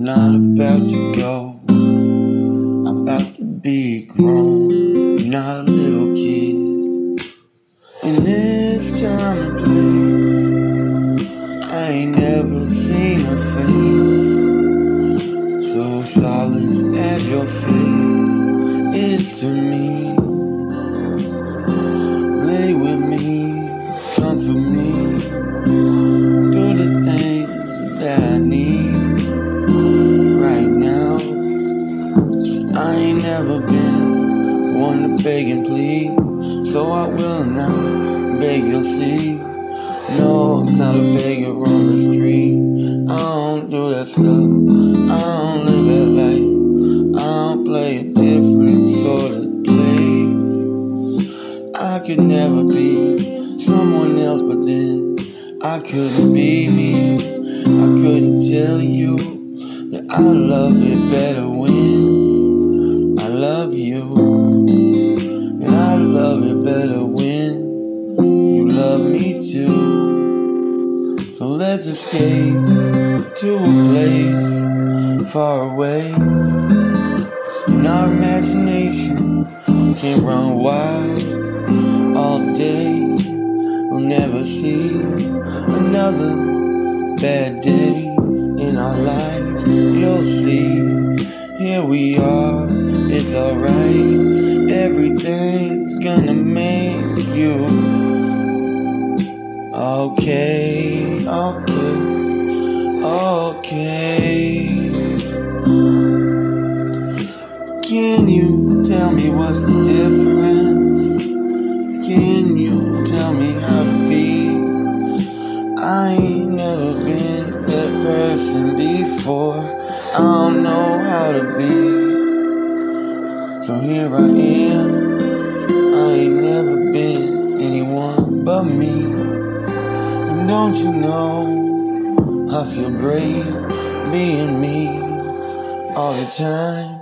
I'm not about to go. I'm about to be grown, I'm not a little kid. In this time and place, I ain't never seen a face so solid as your face is to me. Never been one to beg and plead, so I will not beg you'll see. No, I'm not a beggar on the street. I don't do that stuff. I don't live that life. I don't play a different sort of place. I could never be someone else, but then I couldn't be me. I couldn't tell you that I love it better when It better when you love me too. So let's escape to a place far away. And our imagination can run wild all day. We'll never see another bad day in our lives. You'll see, here we are, it's alright. Everything's gonna make you okay, okay, okay. Can you tell me what's the difference? Can you tell me how to be? I ain't never been that person before. I don't know how to. So here I am. I ain't never been anyone but me. And don't you know, I feel great being me all the time.